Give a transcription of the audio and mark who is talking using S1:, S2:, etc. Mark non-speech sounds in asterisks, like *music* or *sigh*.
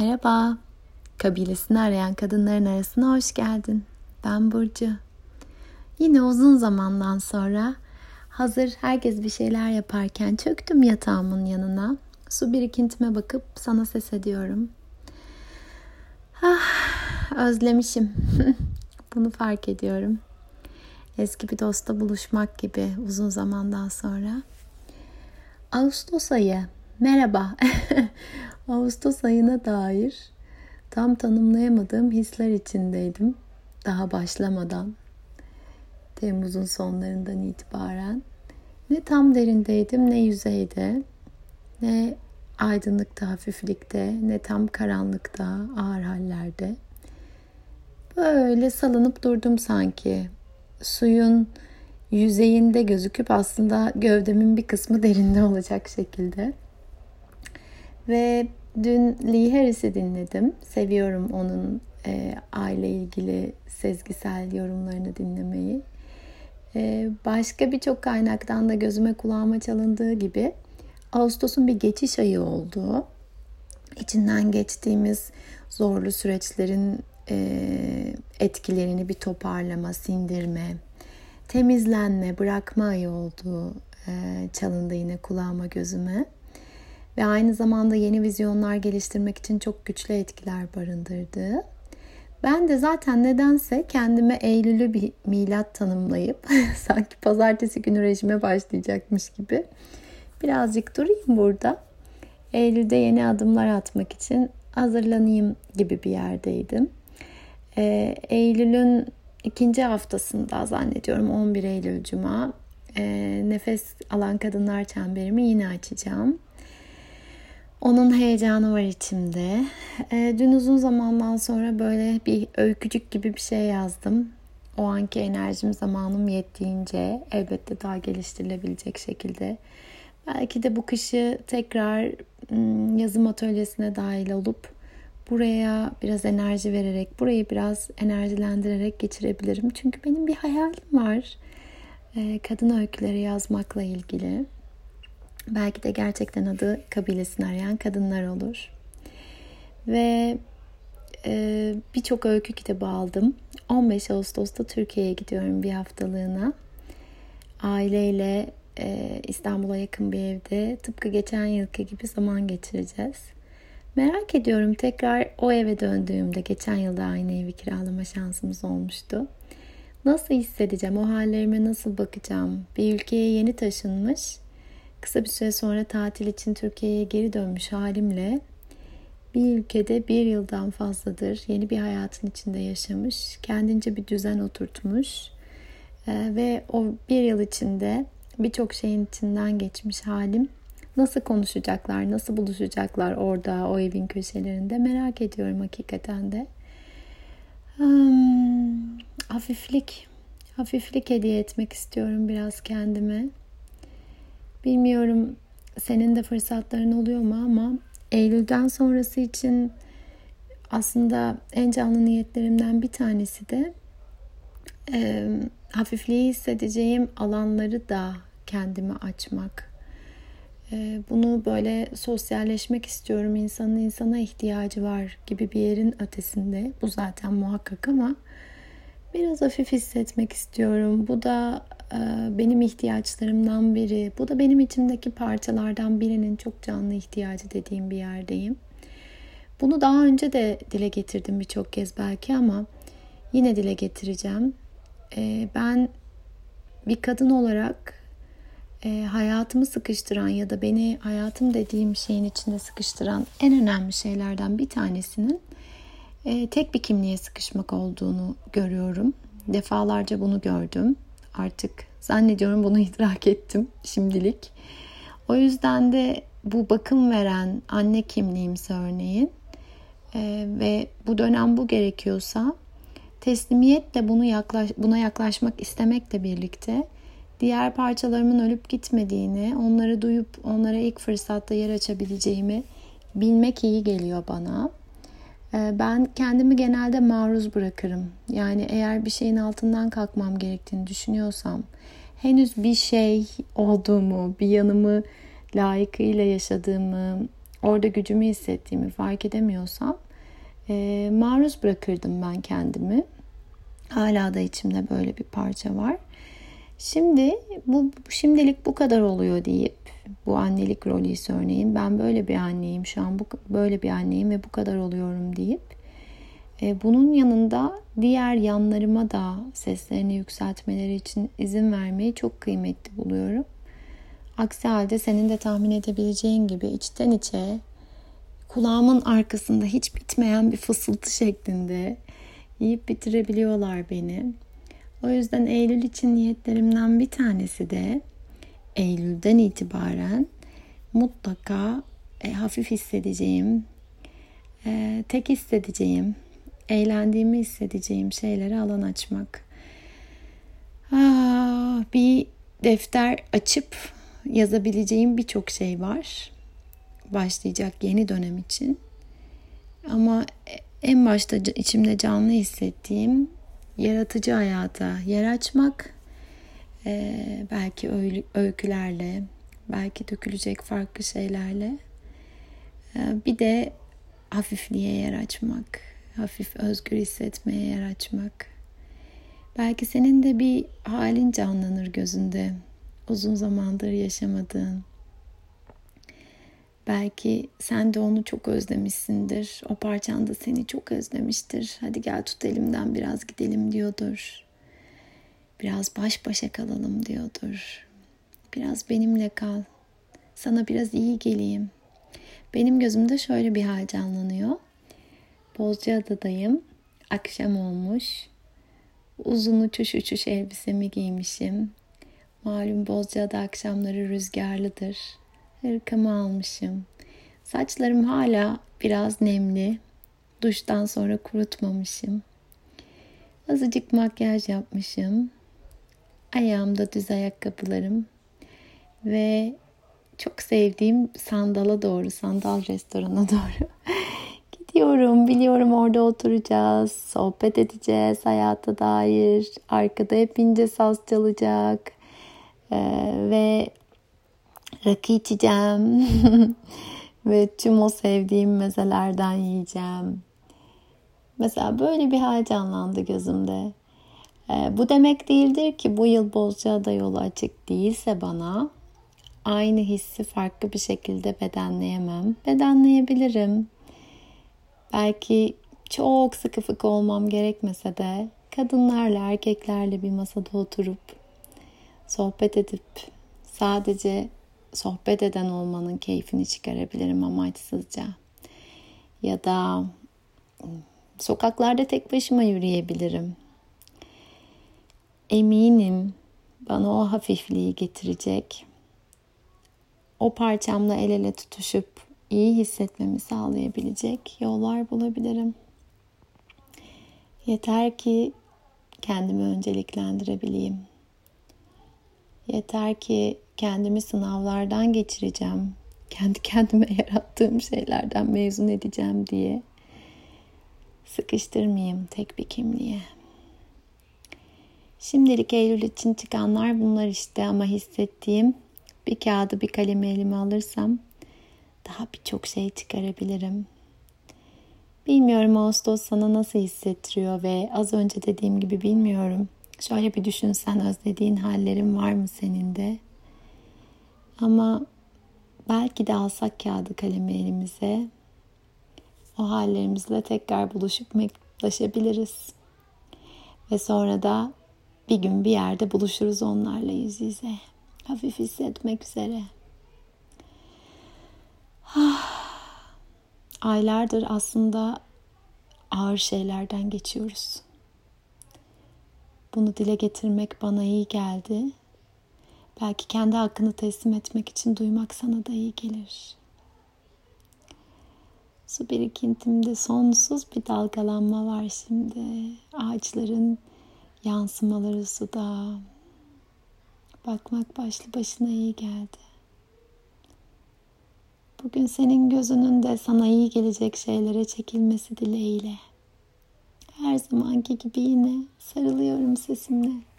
S1: Merhaba. Kabilesini arayan kadınların arasına hoş geldin. Ben Burcu. Yine uzun zamandan sonra hazır herkes bir şeyler yaparken çöktüm yatağımın yanına. Su birikintime bakıp sana ses ediyorum. Ah, özlemişim. *laughs* Bunu fark ediyorum. Eski bir dosta buluşmak gibi uzun zamandan sonra. Ağustos ayı. Merhaba. *laughs* Ağustos ayına dair tam tanımlayamadığım hisler içindeydim. Daha başlamadan. Temmuz'un sonlarından itibaren. Ne tam derindeydim ne yüzeyde. Ne aydınlıkta, hafiflikte, ne tam karanlıkta, ağır hallerde. Böyle salınıp durdum sanki. Suyun yüzeyinde gözüküp aslında gövdemin bir kısmı derinde *laughs* olacak şekilde. Ve dün Lee Harris'i dinledim. Seviyorum onun e, aile ilgili sezgisel yorumlarını dinlemeyi. E, başka birçok kaynaktan da gözüme kulağıma çalındığı gibi Ağustos'un bir geçiş ayı olduğu, içinden geçtiğimiz zorlu süreçlerin e, etkilerini bir toparlama, sindirme, temizlenme, bırakma ayı olduğu e, çalındı yine kulağıma gözüme ve aynı zamanda yeni vizyonlar geliştirmek için çok güçlü etkiler barındırdığı. Ben de zaten nedense kendime Eylül'ü bir milat tanımlayıp *laughs* sanki pazartesi günü rejime başlayacakmış gibi birazcık durayım burada. Eylül'de yeni adımlar atmak için hazırlanayım gibi bir yerdeydim. Ee, Eylül'ün ikinci haftasında zannediyorum 11 Eylül Cuma e, nefes alan kadınlar çemberimi yine açacağım. Onun heyecanı var içimde. E, dün uzun zamandan sonra böyle bir öykücük gibi bir şey yazdım. O anki enerjim zamanım yettiğince elbette daha geliştirilebilecek şekilde. Belki de bu kışı tekrar yazım atölyesine dahil olup buraya biraz enerji vererek, burayı biraz enerjilendirerek geçirebilirim. Çünkü benim bir hayalim var. E, kadın öyküleri yazmakla ilgili. Belki de gerçekten adı kabilesini arayan kadınlar olur. Ve e, birçok öykü kitabı aldım. 15 Ağustos'ta Türkiye'ye gidiyorum bir haftalığına. Aileyle e, İstanbul'a yakın bir evde tıpkı geçen yılki gibi zaman geçireceğiz. Merak ediyorum tekrar o eve döndüğümde geçen yılda aynı evi kiralama şansımız olmuştu. Nasıl hissedeceğim? O hallerime nasıl bakacağım? Bir ülkeye yeni taşınmış Kısa bir süre sonra tatil için Türkiye'ye geri dönmüş halimle bir ülkede bir yıldan fazladır yeni bir hayatın içinde yaşamış, kendince bir düzen oturtmuş ee, ve o bir yıl içinde birçok şeyin içinden geçmiş halim nasıl konuşacaklar, nasıl buluşacaklar orada o evin köşelerinde merak ediyorum hakikaten de. Hmm, hafiflik, hafiflik hediye etmek istiyorum biraz kendime. Bilmiyorum senin de fırsatların oluyor mu ama Eylül'den sonrası için aslında en canlı niyetlerimden bir tanesi de e, hafifliği hissedeceğim alanları da kendime açmak. E, bunu böyle sosyalleşmek istiyorum. İnsanın insana ihtiyacı var gibi bir yerin ötesinde. Bu zaten muhakkak ama biraz hafif hissetmek istiyorum. Bu da benim ihtiyaçlarımdan biri. Bu da benim içimdeki parçalardan birinin çok canlı ihtiyacı dediğim bir yerdeyim. Bunu daha önce de dile getirdim birçok kez belki ama yine dile getireceğim. E, ben bir kadın olarak e, hayatımı sıkıştıran ya da beni hayatım dediğim şeyin içinde sıkıştıran en önemli şeylerden bir tanesinin tek bir kimliğe sıkışmak olduğunu görüyorum. Defalarca bunu gördüm artık zannediyorum bunu *laughs* idrak ettim şimdilik. O yüzden de bu bakım veren anne kimliğimse örneğin e, ve bu dönem bu gerekiyorsa teslimiyetle bunu yaklaş, buna yaklaşmak istemekle birlikte diğer parçalarımın ölüp gitmediğini, onları duyup onlara ilk fırsatta yer açabileceğimi bilmek iyi geliyor bana. Ee, ben kendimi genelde maruz bırakırım. Yani eğer bir şeyin altından kalkmam gerektiğini düşünüyorsam, henüz bir şey olduğumu, bir yanımı layıkıyla yaşadığımı, orada gücümü hissettiğimi fark edemiyorsam e, maruz bırakırdım ben kendimi. Hala da içimde böyle bir parça var. Şimdi bu şimdilik bu kadar oluyor deyip bu annelik rolü örneğin ben böyle bir anneyim şu an bu böyle bir anneyim ve bu kadar oluyorum deyip e, bunun yanında diğer yanlarıma da seslerini yükseltmeleri için izin vermeyi çok kıymetli buluyorum. Aksi halde senin de tahmin edebileceğin gibi içten içe kulağımın arkasında hiç bitmeyen bir fısıltı şeklinde yiyip bitirebiliyorlar beni. O yüzden Eylül için niyetlerimden bir tanesi de Eylül'den itibaren mutlaka e, hafif hissedeceğim, e, tek hissedeceğim, eğlendiğimi hissedeceğim şeylere alan açmak. Aa, bir defter açıp yazabileceğim birçok şey var. Başlayacak yeni dönem için. Ama en başta içimde canlı hissettiğim yaratıcı hayata yer açmak, ee, belki öykülerle, belki dökülecek farklı şeylerle, ee, bir de hafifliğe yer açmak, hafif özgür hissetmeye yer açmak. Belki senin de bir halin canlanır gözünde, uzun zamandır yaşamadığın. Belki sen de onu çok özlemişsindir. O parçan da seni çok özlemiştir. Hadi gel tut elimden biraz gidelim diyordur. Biraz baş başa kalalım diyordur. Biraz benimle kal. Sana biraz iyi geleyim. Benim gözümde şöyle bir hal canlanıyor. Bozcaada'dayım. Akşam olmuş. Uzun uçuş uçuş elbisemi giymişim. Malum Bozcaada akşamları rüzgarlıdır. Hırkamı almışım. Saçlarım hala biraz nemli. Duştan sonra kurutmamışım. Azıcık makyaj yapmışım. Ayağımda düz ayakkabılarım ve çok sevdiğim sandala doğru, sandal restorana doğru *laughs* gidiyorum. Biliyorum orada oturacağız, sohbet edeceğiz hayata dair. Arkada hep ince saz çalacak ee, ve rakı içeceğim *laughs* ve tüm o sevdiğim mezelerden yiyeceğim. Mesela böyle bir hal canlandı gözümde. Ee, bu demek değildir ki bu yıl Bozcaada yolu açık değilse bana aynı hissi farklı bir şekilde bedenleyemem. Bedenleyebilirim. Belki çok sıkı fıkı olmam gerekmese de kadınlarla erkeklerle bir masada oturup sohbet edip sadece sohbet eden olmanın keyfini çıkarabilirim amaçsızca. Ya da sokaklarda tek başıma yürüyebilirim. Eminim bana o hafifliği getirecek. O parçamla el ele tutuşup iyi hissetmemi sağlayabilecek yollar bulabilirim. Yeter ki kendimi önceliklendirebileyim. Yeter ki kendimi sınavlardan geçireceğim. Kendi *laughs* kendime yarattığım şeylerden mezun edeceğim diye sıkıştırmayayım tek bir kimliğe. Şimdilik Eylül için çıkanlar bunlar işte ama hissettiğim bir kağıdı bir kalemi elime alırsam daha birçok şey çıkarabilirim. Bilmiyorum Ağustos sana nasıl hissettiriyor ve az önce dediğim gibi bilmiyorum. Şöyle bir düşünsen özlediğin hallerin var mı senin de? Ama belki de alsak kağıdı kalemi elimize o hallerimizle tekrar buluşup mektuplaşabiliriz. Ve sonra da bir gün bir yerde buluşuruz onlarla yüz yüze. Hafif hissetmek üzere. Aylardır aslında ağır şeylerden geçiyoruz. Bunu dile getirmek bana iyi geldi. Belki kendi hakkını teslim etmek için duymak sana da iyi gelir. Su birikintimde sonsuz bir dalgalanma var şimdi. Ağaçların yansımaları suda. Bakmak başlı başına iyi geldi. Bugün senin gözünün de sana iyi gelecek şeylere çekilmesi dileğiyle. Her zamanki gibi yine sarılıyorum sesimle.